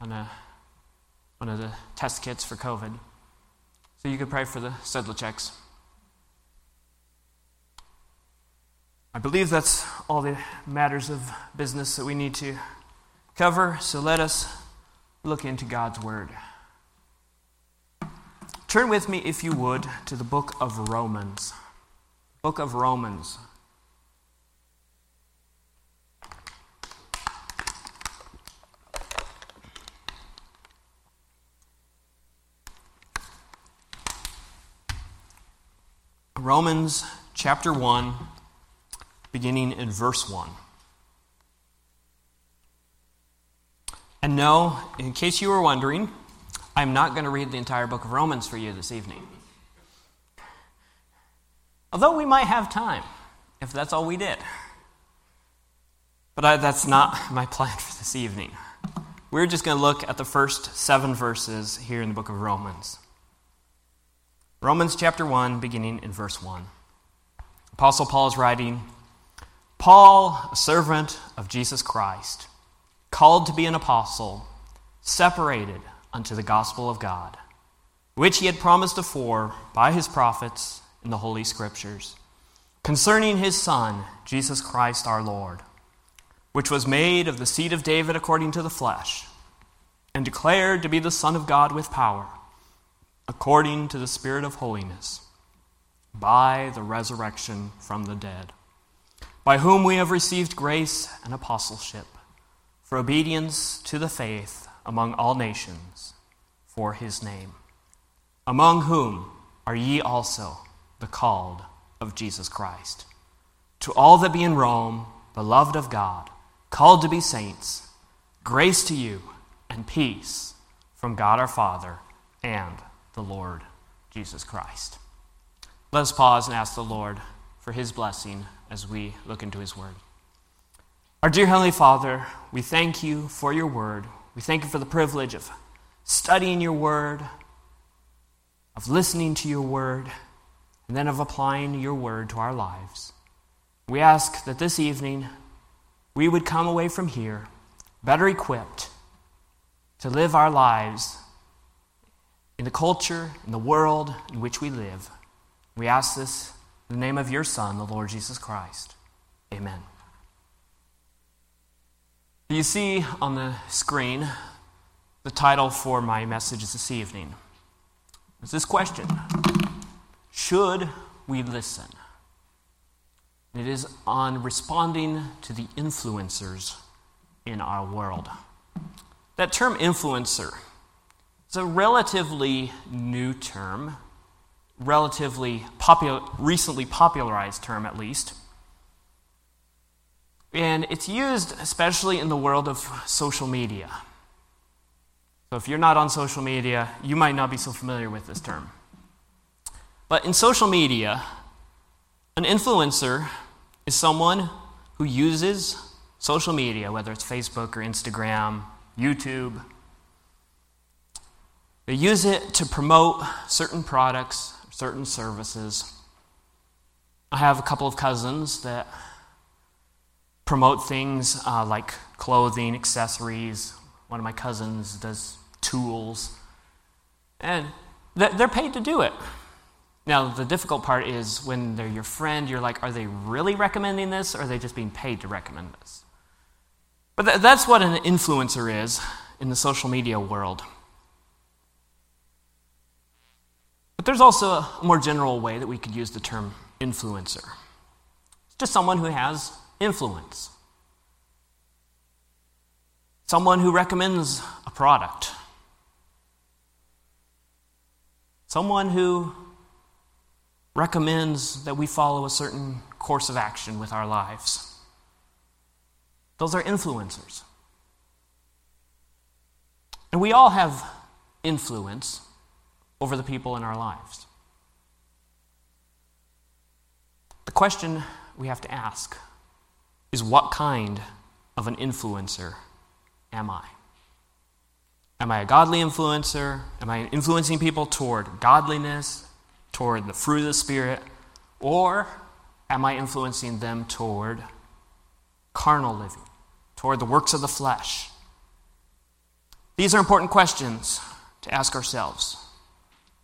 on a, one of the test kits for COVID. So you could pray for the Sedlaceks. I believe that's all the matters of business that we need to cover, so let us look into God's Word. Turn with me, if you would, to the book of Romans. Book of Romans. Romans chapter 1, beginning in verse 1. And no, in case you were wondering, I'm not going to read the entire book of Romans for you this evening. Although we might have time, if that's all we did. But I, that's not my plan for this evening. We're just going to look at the first seven verses here in the book of Romans. Romans chapter 1, beginning in verse 1. Apostle Paul is writing Paul, a servant of Jesus Christ, called to be an apostle, separated unto the gospel of God, which he had promised afore by his prophets in the Holy Scriptures, concerning his Son, Jesus Christ our Lord, which was made of the seed of David according to the flesh, and declared to be the Son of God with power according to the Spirit of holiness, by the resurrection from the dead, by whom we have received grace and apostleship for obedience to the faith among all nations for his name, among whom are ye also the called of Jesus Christ. To all that be in Rome, beloved of God, called to be saints, grace to you and peace from God our Father and the Lord Jesus Christ. Let us pause and ask the Lord for his blessing as we look into his word. Our dear Heavenly Father, we thank you for your word. We thank you for the privilege of studying your word, of listening to your word, and then of applying your word to our lives. We ask that this evening we would come away from here better equipped to live our lives in the culture, in the world in which we live. We ask this in the name of your Son, the Lord Jesus Christ. Amen. You see on the screen the title for my message this evening. It's this question Should we listen? It is on responding to the influencers in our world. That term influencer it's a relatively new term, relatively popular, recently popularized term at least. And it's used especially in the world of social media. So if you're not on social media, you might not be so familiar with this term. But in social media, an influencer is someone who uses social media, whether it's Facebook or Instagram, YouTube, they use it to promote certain products, certain services. I have a couple of cousins that promote things uh, like clothing, accessories. One of my cousins does tools. And they're paid to do it. Now, the difficult part is when they're your friend, you're like, are they really recommending this or are they just being paid to recommend this? But that's what an influencer is in the social media world. But there's also a more general way that we could use the term influencer. It's just someone who has influence, someone who recommends a product, someone who recommends that we follow a certain course of action with our lives. Those are influencers. And we all have influence over the people in our lives. The question we have to ask is what kind of an influencer am I? Am I a godly influencer? Am I influencing people toward godliness, toward the fruit of the Spirit? Or am I influencing them toward carnal living, toward the works of the flesh? These are important questions to ask ourselves,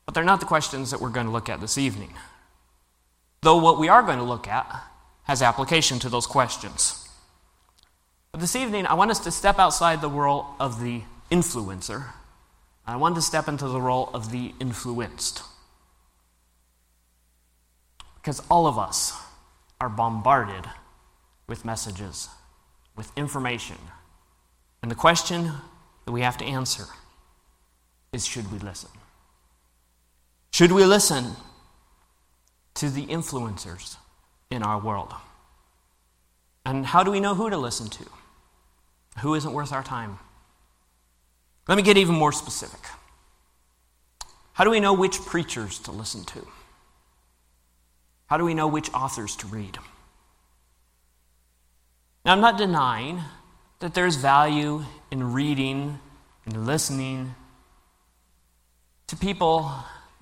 but they're not the questions that we're going to look at this evening. Though what we are going to look at has application to those questions. But this evening, I want us to step outside the role of the influencer. I want to step into the role of the influenced. Because all of us are bombarded with messages, with information. And the question that we have to answer is should we listen? Should we listen to the influencers in our world? And how do we know who to listen to? Who isn't worth our time? Let me get even more specific. How do we know which preachers to listen to? How do we know which authors to read? Now, I'm not denying that there's value in reading and listening to people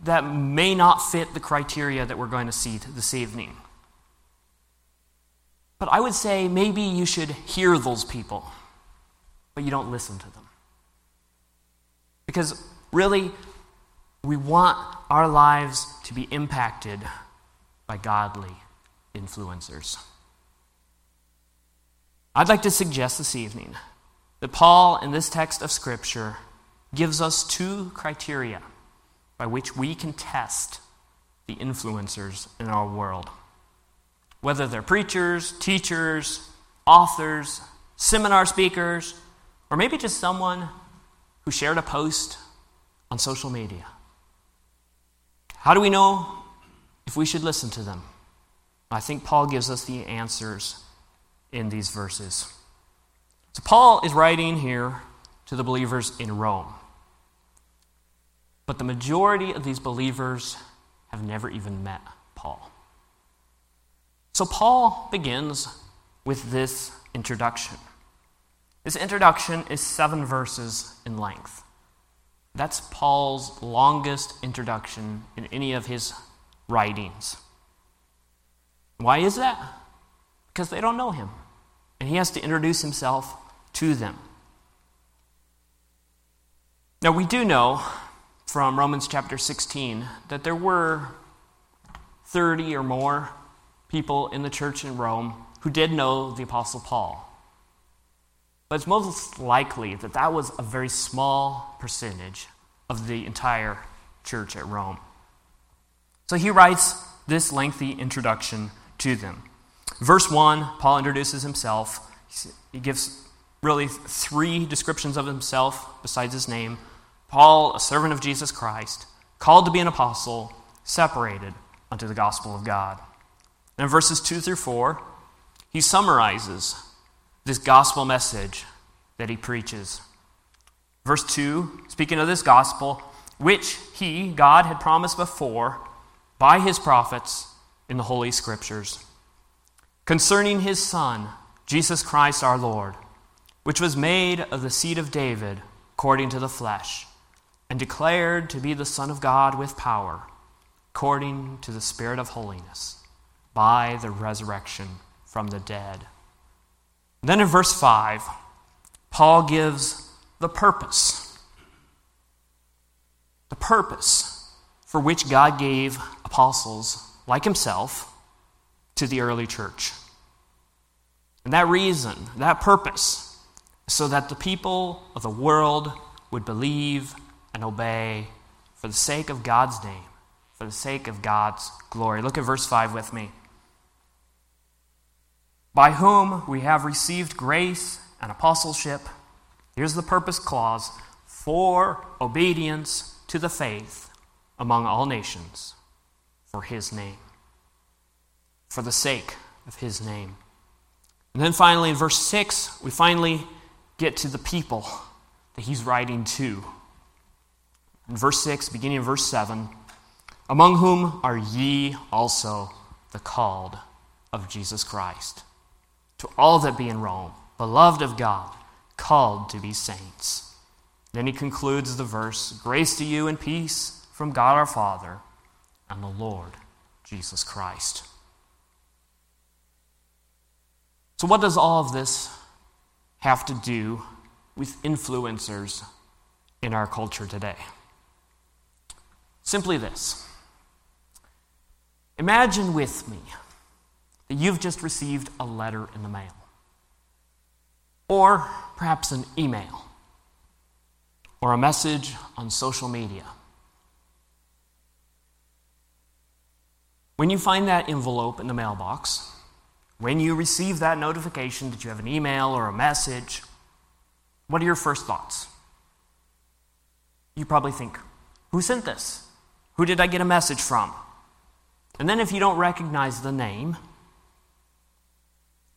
that may not fit the criteria that we're going to see this evening. But I would say maybe you should hear those people, but you don't listen to them. Because really, we want our lives to be impacted by godly influencers. I'd like to suggest this evening that Paul, in this text of Scripture, gives us two criteria by which we can test the influencers in our world. Whether they're preachers, teachers, authors, seminar speakers, or maybe just someone who shared a post on social media. How do we know if we should listen to them? I think Paul gives us the answers in these verses. So, Paul is writing here to the believers in Rome. But the majority of these believers have never even met Paul. So, Paul begins with this introduction. This introduction is seven verses in length. That's Paul's longest introduction in any of his writings. Why is that? Because they don't know him. And he has to introduce himself to them. Now, we do know from Romans chapter 16 that there were 30 or more people in the church in Rome who did know the Apostle Paul. But it's most likely that that was a very small percentage of the entire church at Rome. So he writes this lengthy introduction to them. Verse 1, Paul introduces himself. He gives really three descriptions of himself besides his name. Paul, a servant of Jesus Christ, called to be an apostle, separated unto the gospel of God. And in verses 2 through 4, he summarizes this gospel message that he preaches. Verse 2, speaking of this gospel, which he, God, had promised before by his prophets in the Holy Scriptures, concerning his Son, Jesus Christ our Lord, which was made of the seed of David according to the flesh, and declared to be the Son of God with power, according to the Spirit of holiness, by the resurrection from the dead. then in verse 5, Paul gives the purpose. The purpose for which God gave apostles like himself to the early church. And that reason, that purpose, so that the people of the world would believe and obey for the sake of God's name, for the sake of God's glory. Look at verse 5 with me by whom we have received grace and apostleship. Here's the purpose clause for obedience to the faith among all nations for his name, for the sake of his name. And then finally, in verse 6, we finally get to the people that he's writing to. In verse 6, beginning in verse 7, among whom are ye also the called of Jesus Christ to all that be in Rome, beloved of God, called to be saints. Then he concludes the verse Grace to you and peace from God our Father and the Lord Jesus Christ. So, what does all of this have to do with influencers in our culture today. Simply this Imagine with me that you've just received a letter in the mail, or perhaps an email, or a message on social media. When you find that envelope in the mailbox, when you receive that notification that you have an email or a message, what are your first thoughts? You probably think, Who sent this? Who did I get a message from? And then if you don't recognize the name,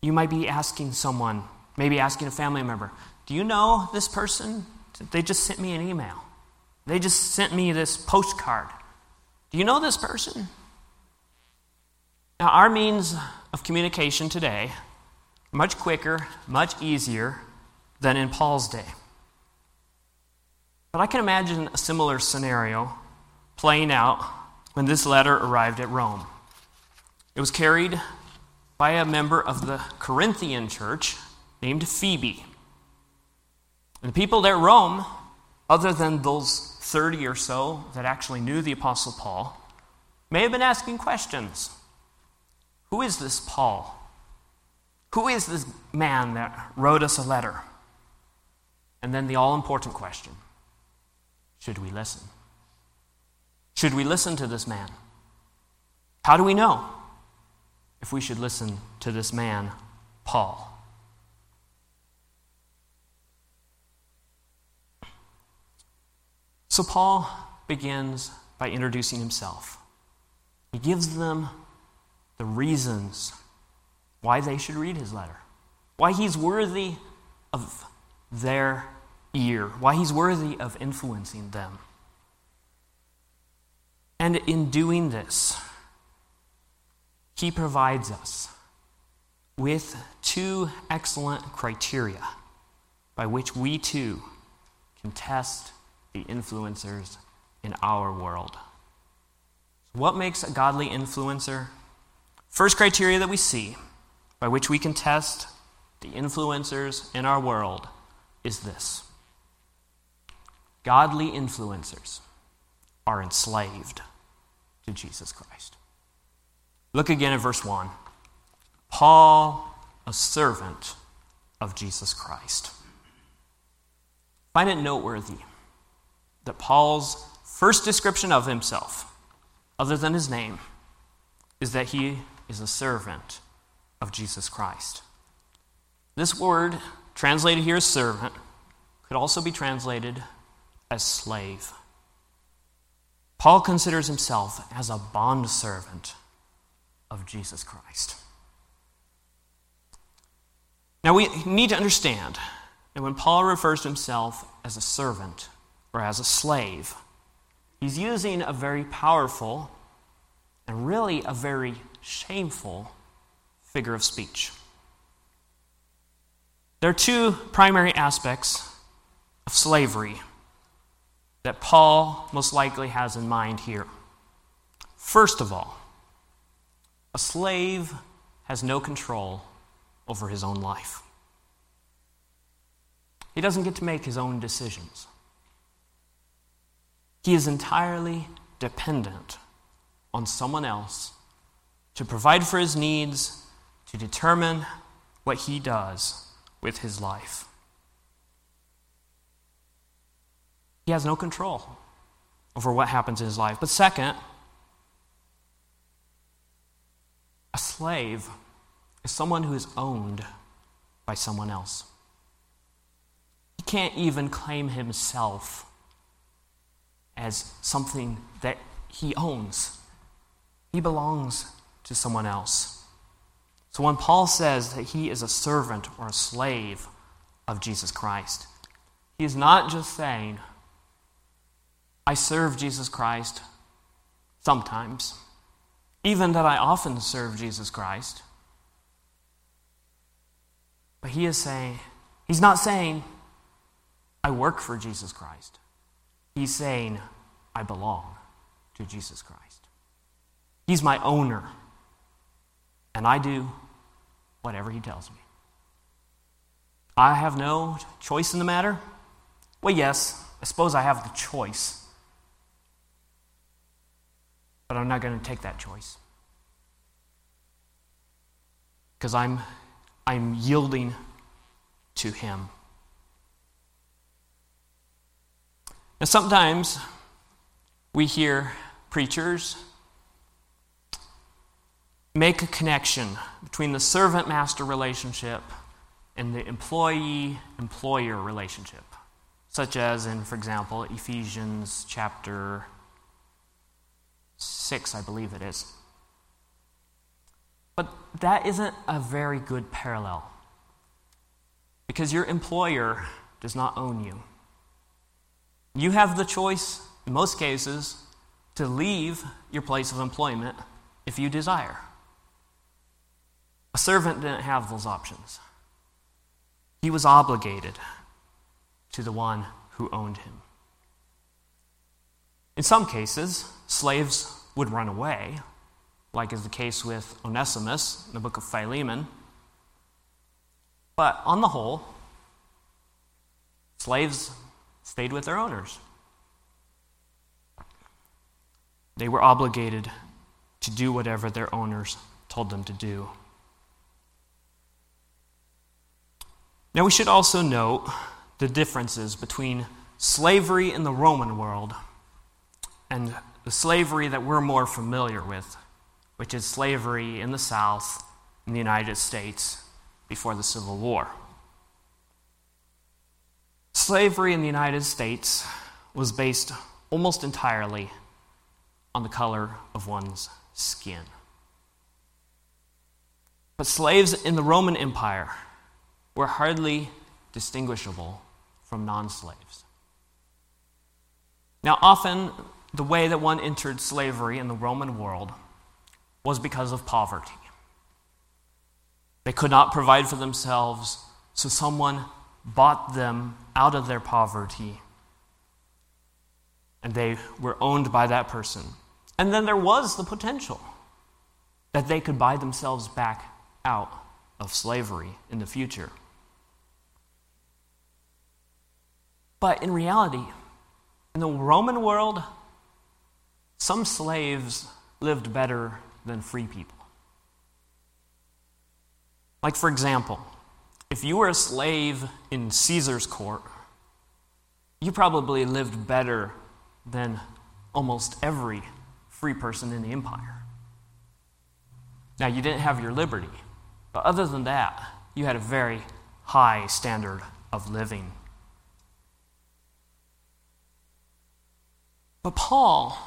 you might be asking someone, maybe asking a family member, Do you know this person? They just sent me an email. They just sent me this postcard. Do you know this person? Now, our means of communication today much quicker, much easier than in Paul's day. But I can imagine a similar scenario playing out when this letter arrived at Rome. It was carried by a member of the Corinthian church named Phoebe. And the people at Rome, other than those 30 or so that actually knew the Apostle Paul, may have been asking questions. Who is this Paul? Who is this man that wrote us a letter? And then the all important question should we listen? Should we listen to this man? How do we know if we should listen to this man, Paul? So, Paul begins by introducing himself. He gives them the reasons why they should read his letter, why he's worthy of their ear, why he's worthy of influencing them. And in doing this, he provides us with two excellent criteria by which we too can test the influencers in our world. What makes a godly influencer? First criteria that we see by which we can test the influencers in our world is this godly influencers are enslaved to Jesus Christ. Look again at verse 1. Paul, a servant of Jesus Christ. Find it noteworthy that Paul's first description of himself, other than his name, is that he is a servant of Jesus Christ. This word, translated here as servant, could also be translated as slave. Paul considers himself as a bondservant of Jesus Christ. Now, we need to understand that when Paul refers to himself as a servant or as a slave, he's using a very powerful and really a very shameful figure of speech. There are two primary aspects of slavery that Paul most likely has in mind here. First of all, a slave has no control over his own life. He doesn't get to make his own decisions. He is entirely dependent on someone else to provide for his needs, to determine what he does with his life. He has no control over what happens in his life. But second, a slave is someone who is owned by someone else. He can't even claim himself as something that he owns. He belongs to someone else. So when Paul says that he is a servant or a slave of Jesus Christ, he is not just saying, I serve Jesus Christ sometimes, even that I often serve Jesus Christ. But he is saying, he's not saying, I work for Jesus Christ. He's saying, I belong to Jesus Christ. He's my owner, and I do whatever he tells me. I have no choice in the matter. Well, yes, I suppose I have the choice. But I'm not going to take that choice. Because I'm, I'm yielding to Him. Now, sometimes we hear preachers make a connection between the servant master relationship and the employee employer relationship, such as in, for example, Ephesians chapter 6, I believe it is. But that isn't a very good parallel because your employer does not own you. You have the choice, in most cases, to leave your place of employment if you desire. A servant didn't have those options. He was obligated to the one who owned him. In some cases, slaves would run away, like is the case with Onesimus in the book of Philemon. But on the whole, slaves stayed with their owners. They were obligated to do whatever their owners told them to do. Now, we should also note the differences between slavery in the Roman world and the slavery that we're more familiar with, which is slavery in the South in the United States before the Civil War. Slavery in the United States was based almost entirely on the color of one's skin. But slaves in the Roman Empire were hardly distinguishable from non slaves. Now, often the way that one entered slavery in the Roman world was because of poverty. They could not provide for themselves, so someone bought them out of their poverty, and they were owned by that person. And then there was the potential that they could buy themselves back out of slavery in the future. But in reality, in the Roman world, some slaves lived better than free people. Like, for example, if you were a slave in Caesar's court, you probably lived better than almost every free person in the empire. Now, you didn't have your liberty, but other than that, you had a very high standard of living. But Paul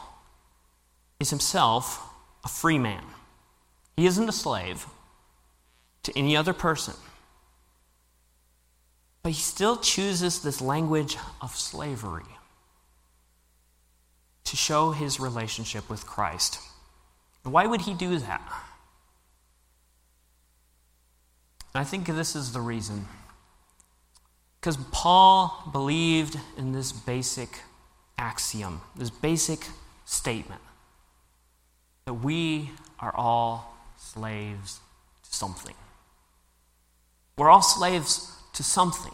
is himself a free man. He isn't a slave to any other person. But he still chooses this language of slavery to show his relationship with Christ. why would he do that? I think this is the reason. Because Paul believed in this basic axiom, this basic statement that we are all slaves to something. We're all slaves to something.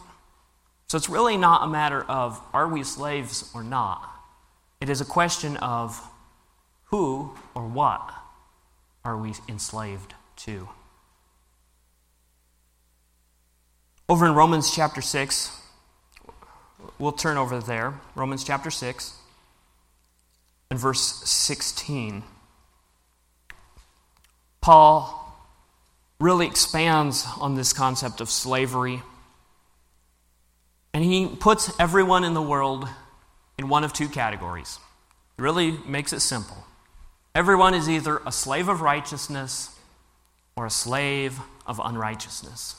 So it's really not a matter of are we slaves or not. It is a question of who or what are we enslaved to. Over in Romans chapter 6, we'll turn over there. Romans chapter 6 and verse 16. Paul really expands on this concept of slavery. And he puts everyone in the world in one of two categories. He really makes it simple. Everyone is either a slave of righteousness or a slave of unrighteousness.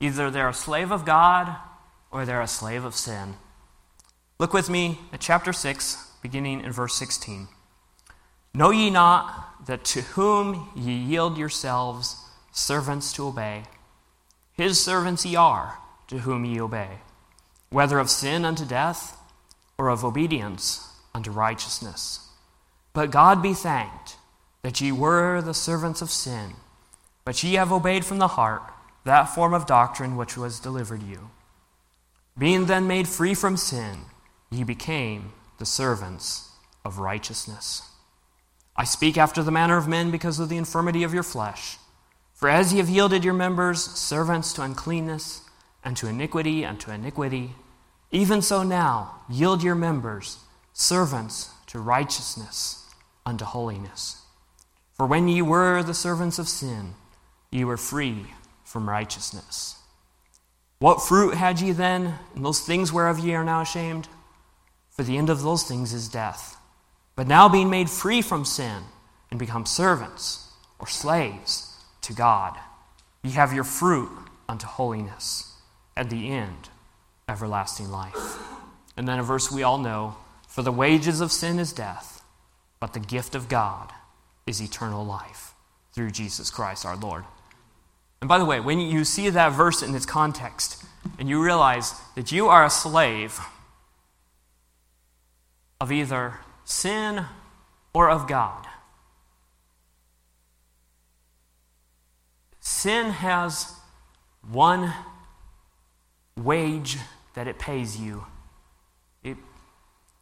Either they're a slave of God or they're a slave of sin. Look with me at chapter 6, beginning in verse 16. Know ye not that to whom ye yield yourselves servants to obey, his servants ye are to whom ye obey, whether of sin unto death or of obedience unto righteousness. But God be thanked that ye were the servants of sin, but ye have obeyed from the heart that form of doctrine which was delivered you. Being then made free from sin, ye became the servants of righteousness. I speak after the manner of men because of the infirmity of your flesh. For as ye have yielded your members servants to uncleanness, and to iniquity, and to iniquity, even so now yield your members servants to righteousness, unto holiness. For when ye were the servants of sin, ye were free from righteousness. What fruit had ye then in those things whereof ye are now ashamed? For the end of those things is death. But now being made free from sin and become servants or slaves to God, ye have your fruit unto holiness, at the end, everlasting life. And then a verse we all know For the wages of sin is death, but the gift of God is eternal life through Jesus Christ our Lord. And by the way, when you see that verse in its context and you realize that you are a slave of either sin or of God, sin has one wage that it pays you. It,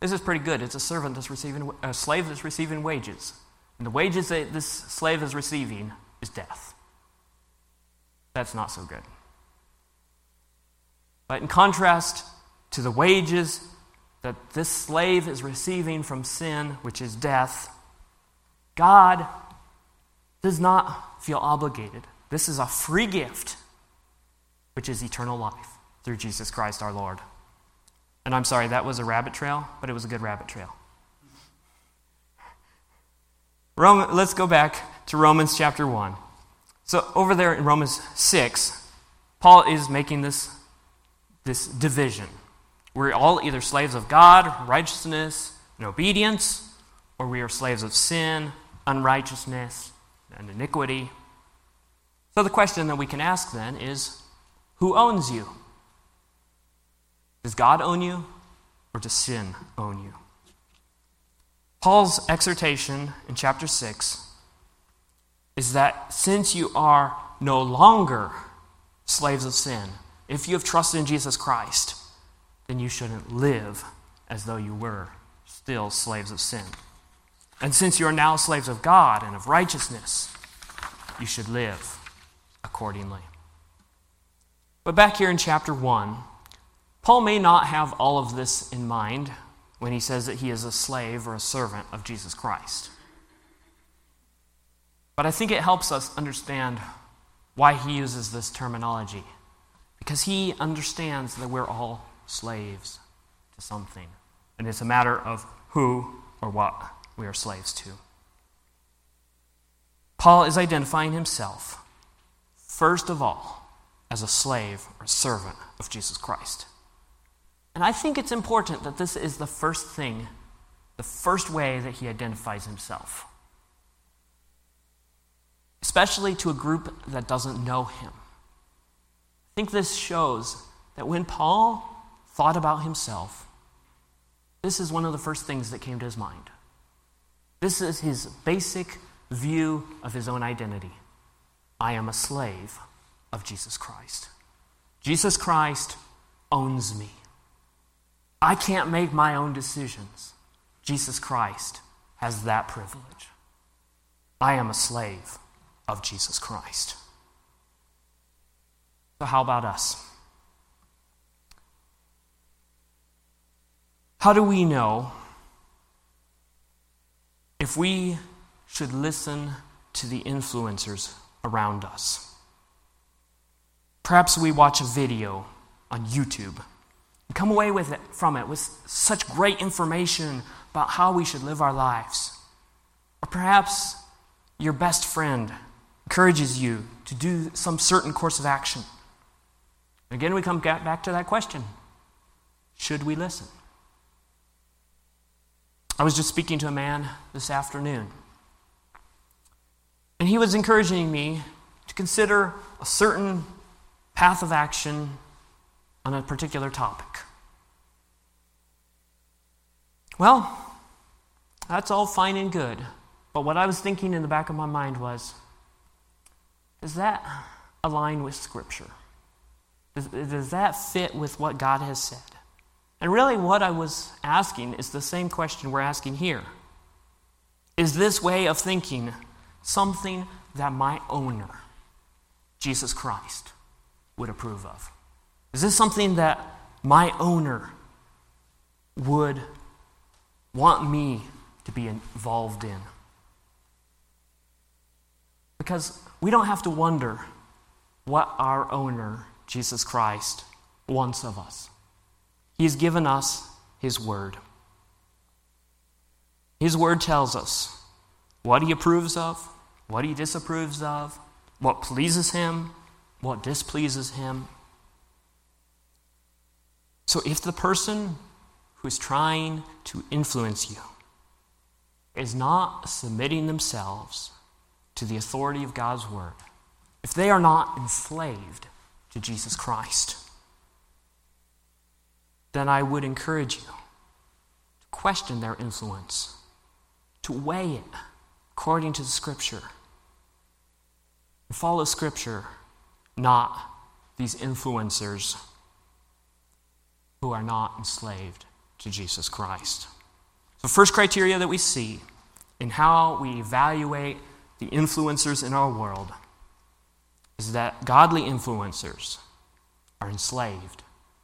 this is pretty good. It's a servant that's receiving, a slave that's receiving wages. And the wages that this slave is receiving is death. That's not so good. But in contrast to the wages that this slave is receiving from sin, which is death, God does not feel obligated. This is a free gift, which is eternal life through Jesus Christ our Lord. And I'm sorry, that was a rabbit trail, but it was a good rabbit trail. Roman, let's go back to Romans chapter 1. So, over there in Romans 6, Paul is making this, this division. We're all either slaves of God, righteousness, and obedience, or we are slaves of sin, unrighteousness, and iniquity. So, the question that we can ask then is who owns you? Does God own you, or does sin own you? Paul's exhortation in chapter 6 is that since you are no longer slaves of sin, if you have trusted in Jesus Christ, then you shouldn't live as though you were still slaves of sin. And since you are now slaves of God and of righteousness, you should live accordingly. But back here in chapter 1, Paul may not have all of this in mind when he says that he is a slave or a servant of Jesus Christ. But I think it helps us understand why he uses this terminology. Because he understands that we're all slaves to something. And it's a matter of who or what we are slaves to. Paul is identifying himself, first of all, as a slave or servant of Jesus Christ. And I think it's important that this is the first thing, the first way that he identifies himself especially to a group that doesn't know him. I think this shows that when Paul thought about himself, this is one of the first things that came to his mind. This is his basic view of his own identity. I am a slave of Jesus Christ. Jesus Christ owns me. I can't make my own decisions. Jesus Christ has that privilege. I am a slave of Jesus Christ. So, how about us? How do we know if we should listen to the influencers around us? Perhaps we watch a video on YouTube and come away with it, from it with such great information about how we should live our lives. Or perhaps your best friend encourages you to do some certain course of action. Again, we come back to that question should we listen? I was just speaking to a man this afternoon, and he was encouraging me to consider a certain path of action on a particular topic. Well, that's all fine and good, but what I was thinking in the back of my mind was does that align with Scripture? Does, does that fit with what God has said? And really, what I was asking is the same question we're asking here. Is this way of thinking something that my owner, Jesus Christ, would approve of? Is this something that my owner would want me to be involved in? Because we don't have to wonder what our owner, Jesus Christ, wants of us. He's given us His Word. His Word tells us what He approves of, what He disapproves of, what pleases Him, what displeases Him. So if the person who is trying to influence you is not submitting themselves to the authority of God's Word, if they are not enslaved to Jesus Christ, then I would encourage you to question their influence, to weigh it according to the Scripture, follow Scripture, not these influencers who are not enslaved to Jesus Christ. The first criteria that we see in how we evaluate the influencers in our world is that godly influencers are enslaved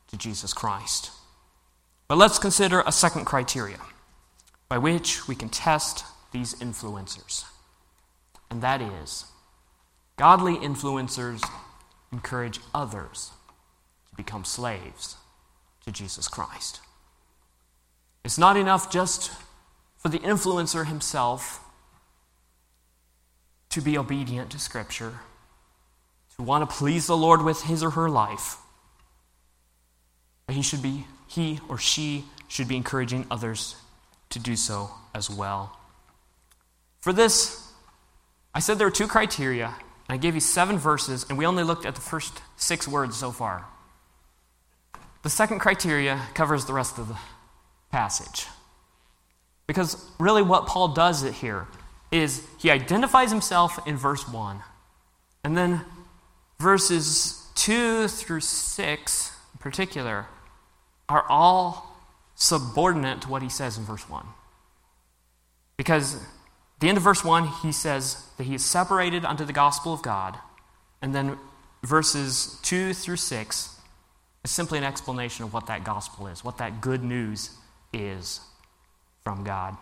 to Jesus Christ. But let's consider a second criteria by which we can test these influencers. And that is godly influencers encourage others to become slaves to Jesus Christ. It's not enough just for the influencer himself to be obedient to Scripture, to want to please the Lord with his or her life. He should be he or she should be encouraging others to do so as well. For this, I said there are two criteria, and I gave you seven verses, and we only looked at the first six words so far. The second criteria covers the rest of the passage. Because really, what Paul does here is he identifies himself in verse 1, and then verses 2 through 6 in particular are all subordinate to what he says in verse 1. Because the end of verse 1, he says that he is separated unto the gospel of God. And then verses 2 through 6 is simply an explanation of what that gospel is, what that good news is from God.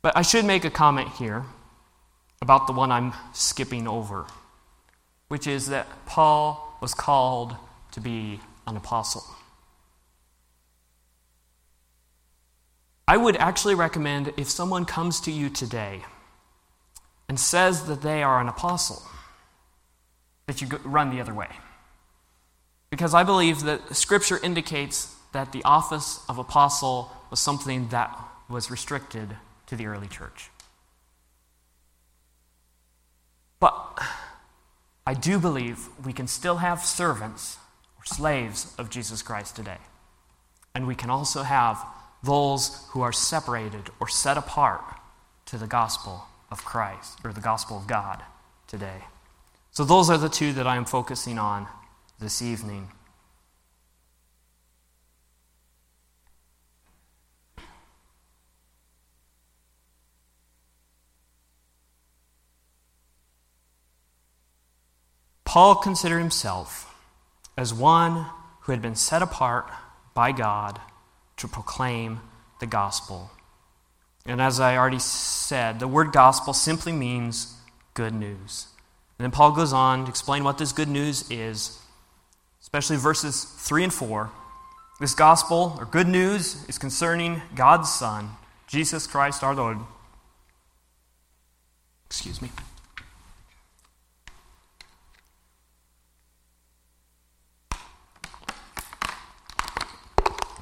But I should make a comment here about the one I'm skipping over, which is that Paul was called to be an apostle. I would actually recommend if someone comes to you today and says that they are an apostle, that you run the other way. Because I believe that Scripture indicates that the office of apostle was something that was restricted to the early church. But I do believe we can still have servants or slaves of Jesus Christ today. And we can also have those who are separated or set apart to the gospel of Christ or the gospel of God today. So, those are the two that I am focusing on this evening. Paul considered himself as one who had been set apart by God to proclaim the gospel. And as I already said, the word gospel simply means good news. And then Paul goes on to explain what this good news is, especially verses 3 and 4. This gospel, or good news, is concerning God's Son, Jesus Christ our Lord. Excuse me.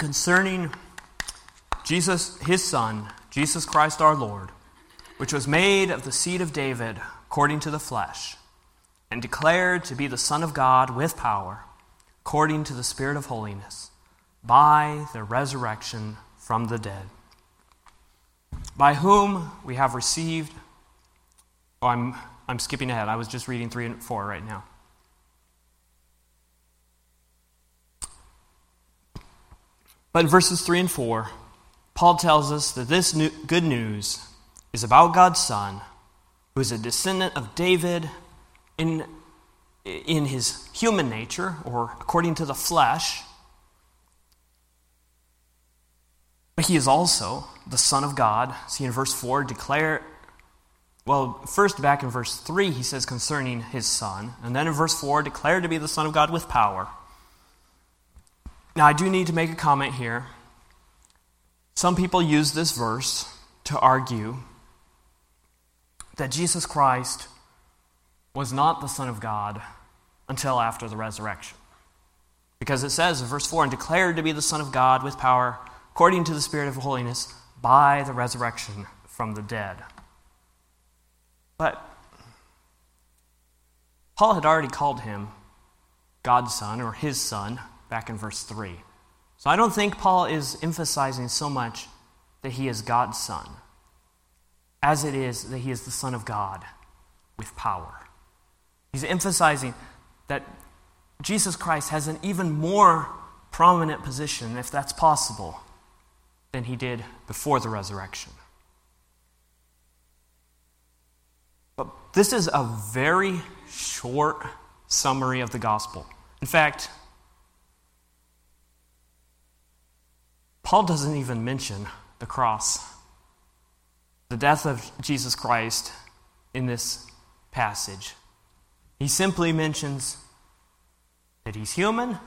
Concerning Jesus, his Son, Jesus Christ our Lord, which was made of the seed of David according to the flesh, and declared to be the Son of God with power, according to the Spirit of holiness, by the resurrection from the dead, by whom we have received. Oh, I'm, I'm skipping ahead. I was just reading 3 and 4 right now. But in verses 3 and 4, Paul tells us that this new, good news is about God's Son, who is a descendant of David in, in his human nature, or according to the flesh. But he is also the Son of God. See in verse 4, declare, well, first back in verse 3, he says concerning his Son. And then in verse 4, declared to be the Son of God with power. Now, I do need to make a comment here. Some people use this verse to argue that Jesus Christ was not the Son of God until after the resurrection. Because it says in verse 4 and declared to be the Son of God with power according to the Spirit of holiness by the resurrection from the dead. But Paul had already called him God's Son or his Son back in verse 3. So I don't think Paul is emphasizing so much that he is God's Son as it is that he is the Son of God with power. He's emphasizing that Jesus Christ has an even more prominent position, if that's possible, than he did before the resurrection. But this is a very short summary of the gospel. In fact, Paul doesn't even mention the cross, the death of Jesus Christ in this passage. He simply mentions that he's human,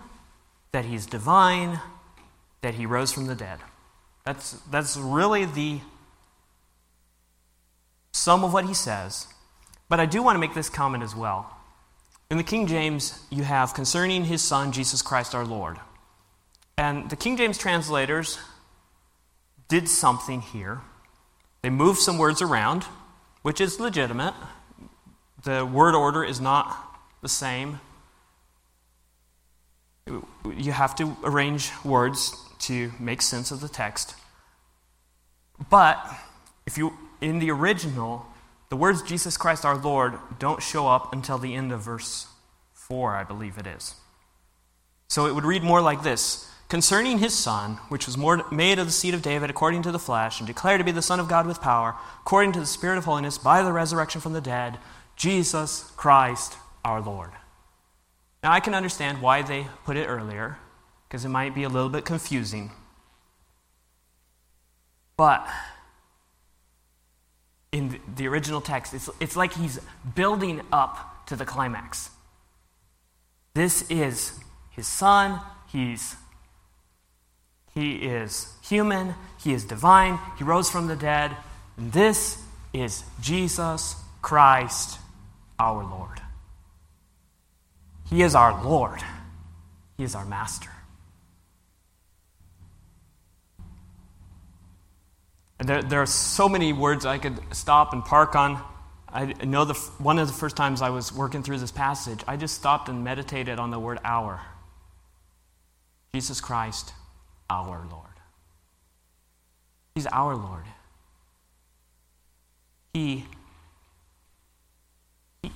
that he's divine, that he rose from the dead. That's, that's really the sum of what he says. But I do want to make this comment as well. In the King James, you have concerning his son, Jesus Christ our Lord. And the King James translators did something here. They moved some words around, which is legitimate. The word order is not the same. You have to arrange words to make sense of the text. But if you in the original, the words Jesus Christ our Lord don't show up until the end of verse 4, I believe it is. So it would read more like this concerning his Son, which was made of the seed of David according to the flesh, and declared to be the Son of God with power, according to the Spirit of holiness, by the resurrection from the dead, Jesus Christ our Lord. Now, I can understand why they put it earlier, because it might be a little bit confusing. But in the original text, it's, it's like he's building up to the climax. This is his son. He's he is human, He is divine, He rose from the dead. And this is Jesus Christ, our Lord. He is our Lord, He is our Master. And there, there are so many words I could stop and park on. I know the, one of the first times I was working through this passage, I just stopped and meditated on the word our. Jesus Christ, our Lord. He's our Lord. He,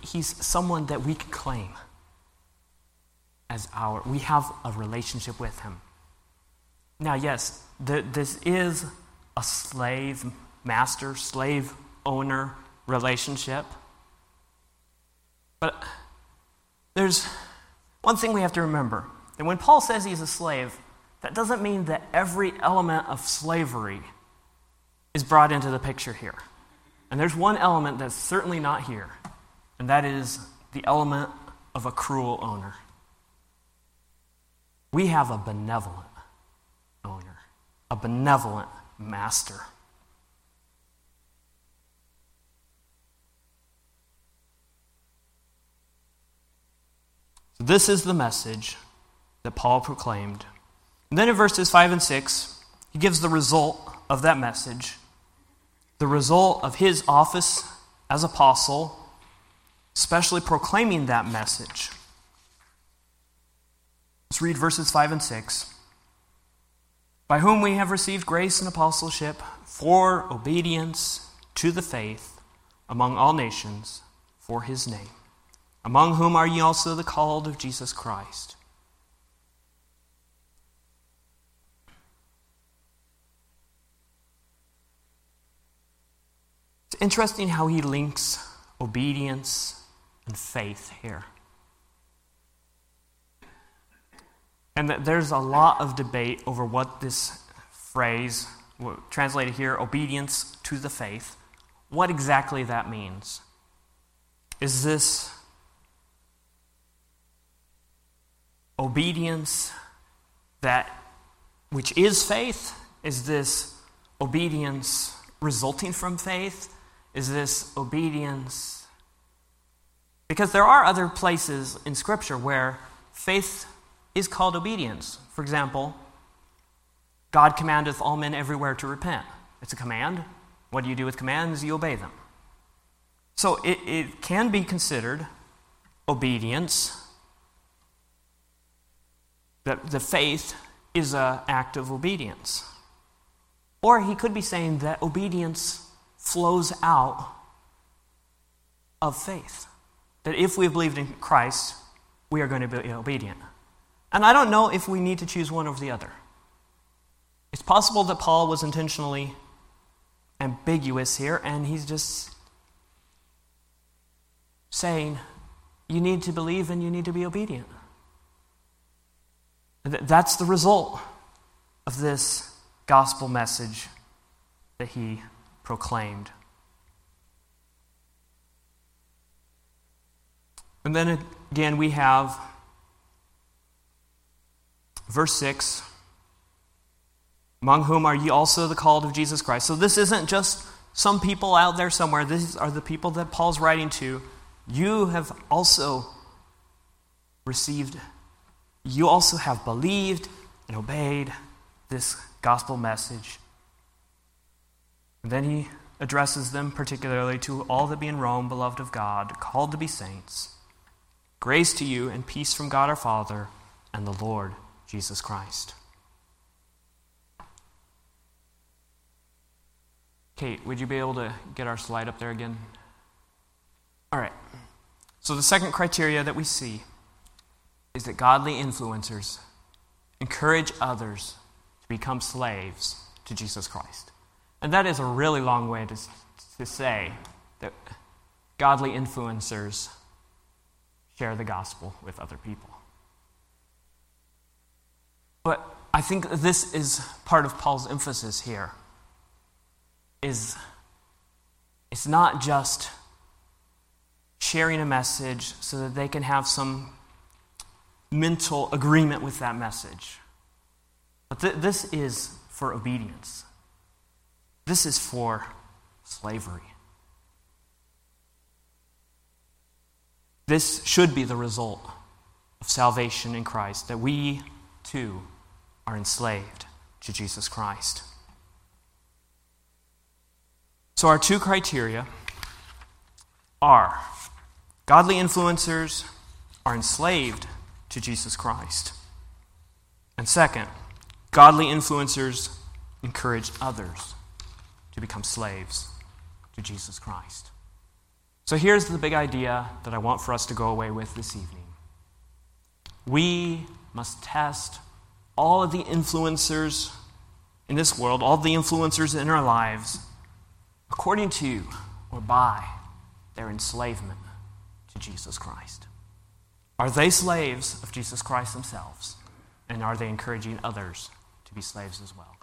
he's someone that we can claim as our. We have a relationship with him. Now, yes, the, this is a slave master, slave owner relationship. But there's one thing we have to remember that when Paul says he's a slave, that doesn't mean that every element of slavery is brought into the picture here. And there's one element that's certainly not here, and that is the element of a cruel owner. We have a benevolent owner, a benevolent master. This is the message that Paul proclaimed and then in verses 5 and 6, he gives the result of that message, the result of his office as apostle, especially proclaiming that message. Let's read verses 5 and 6. By whom we have received grace and apostleship for obedience to the faith among all nations for his name, among whom are ye also the called of Jesus Christ It's interesting how he links obedience and faith here. And there's a lot of debate over what this phrase, translated here, obedience to the faith, what exactly that means. Is this obedience that which is faith? Is this obedience resulting from faith? Is this obedience? Because there are other places in Scripture where faith is called obedience. For example, God commandeth all men everywhere to repent. It's a command. What do you do with commands? You obey them. So it, it can be considered obedience. That the faith is an act of obedience. Or he could be saying that obedience flows out of faith. That if we have believed in Christ, we are going to be obedient. And I don't know if we need to choose one over the other. It's possible that Paul was intentionally ambiguous here, and he's just saying, you need to believe and you need to be obedient. That's the result of this gospel message that he proclaimed. And then again, we have verse 6 Among whom are ye also the called of Jesus Christ? So this isn't just some people out there somewhere. These are the people that Paul's writing to. You have also received, you also have believed and obeyed this gospel message. And then he addresses them particularly to all that be in Rome, beloved of God, called to be saints. Grace to you and peace from God our Father and the Lord Jesus Christ. Kate, would you be able to get our slide up there again? All right. So, the second criteria that we see is that godly influencers encourage others to become slaves to Jesus Christ. And that is a really long way to, to say that godly influencers share the gospel with other people. But I think this is part of Paul's emphasis here is it's not just sharing a message so that they can have some mental agreement with that message. But th- this is for obedience. This is for slavery. This should be the result of salvation in Christ, that we too are enslaved to Jesus Christ. So, our two criteria are godly influencers are enslaved to Jesus Christ. And second, godly influencers encourage others to become slaves to Jesus Christ. So here's the big idea that I want for us to go away with this evening. We must test all of the influencers in this world, all the influencers in our lives, according to or by their enslavement to Jesus Christ. Are they slaves of Jesus Christ themselves? And are they encouraging others to be slaves as well?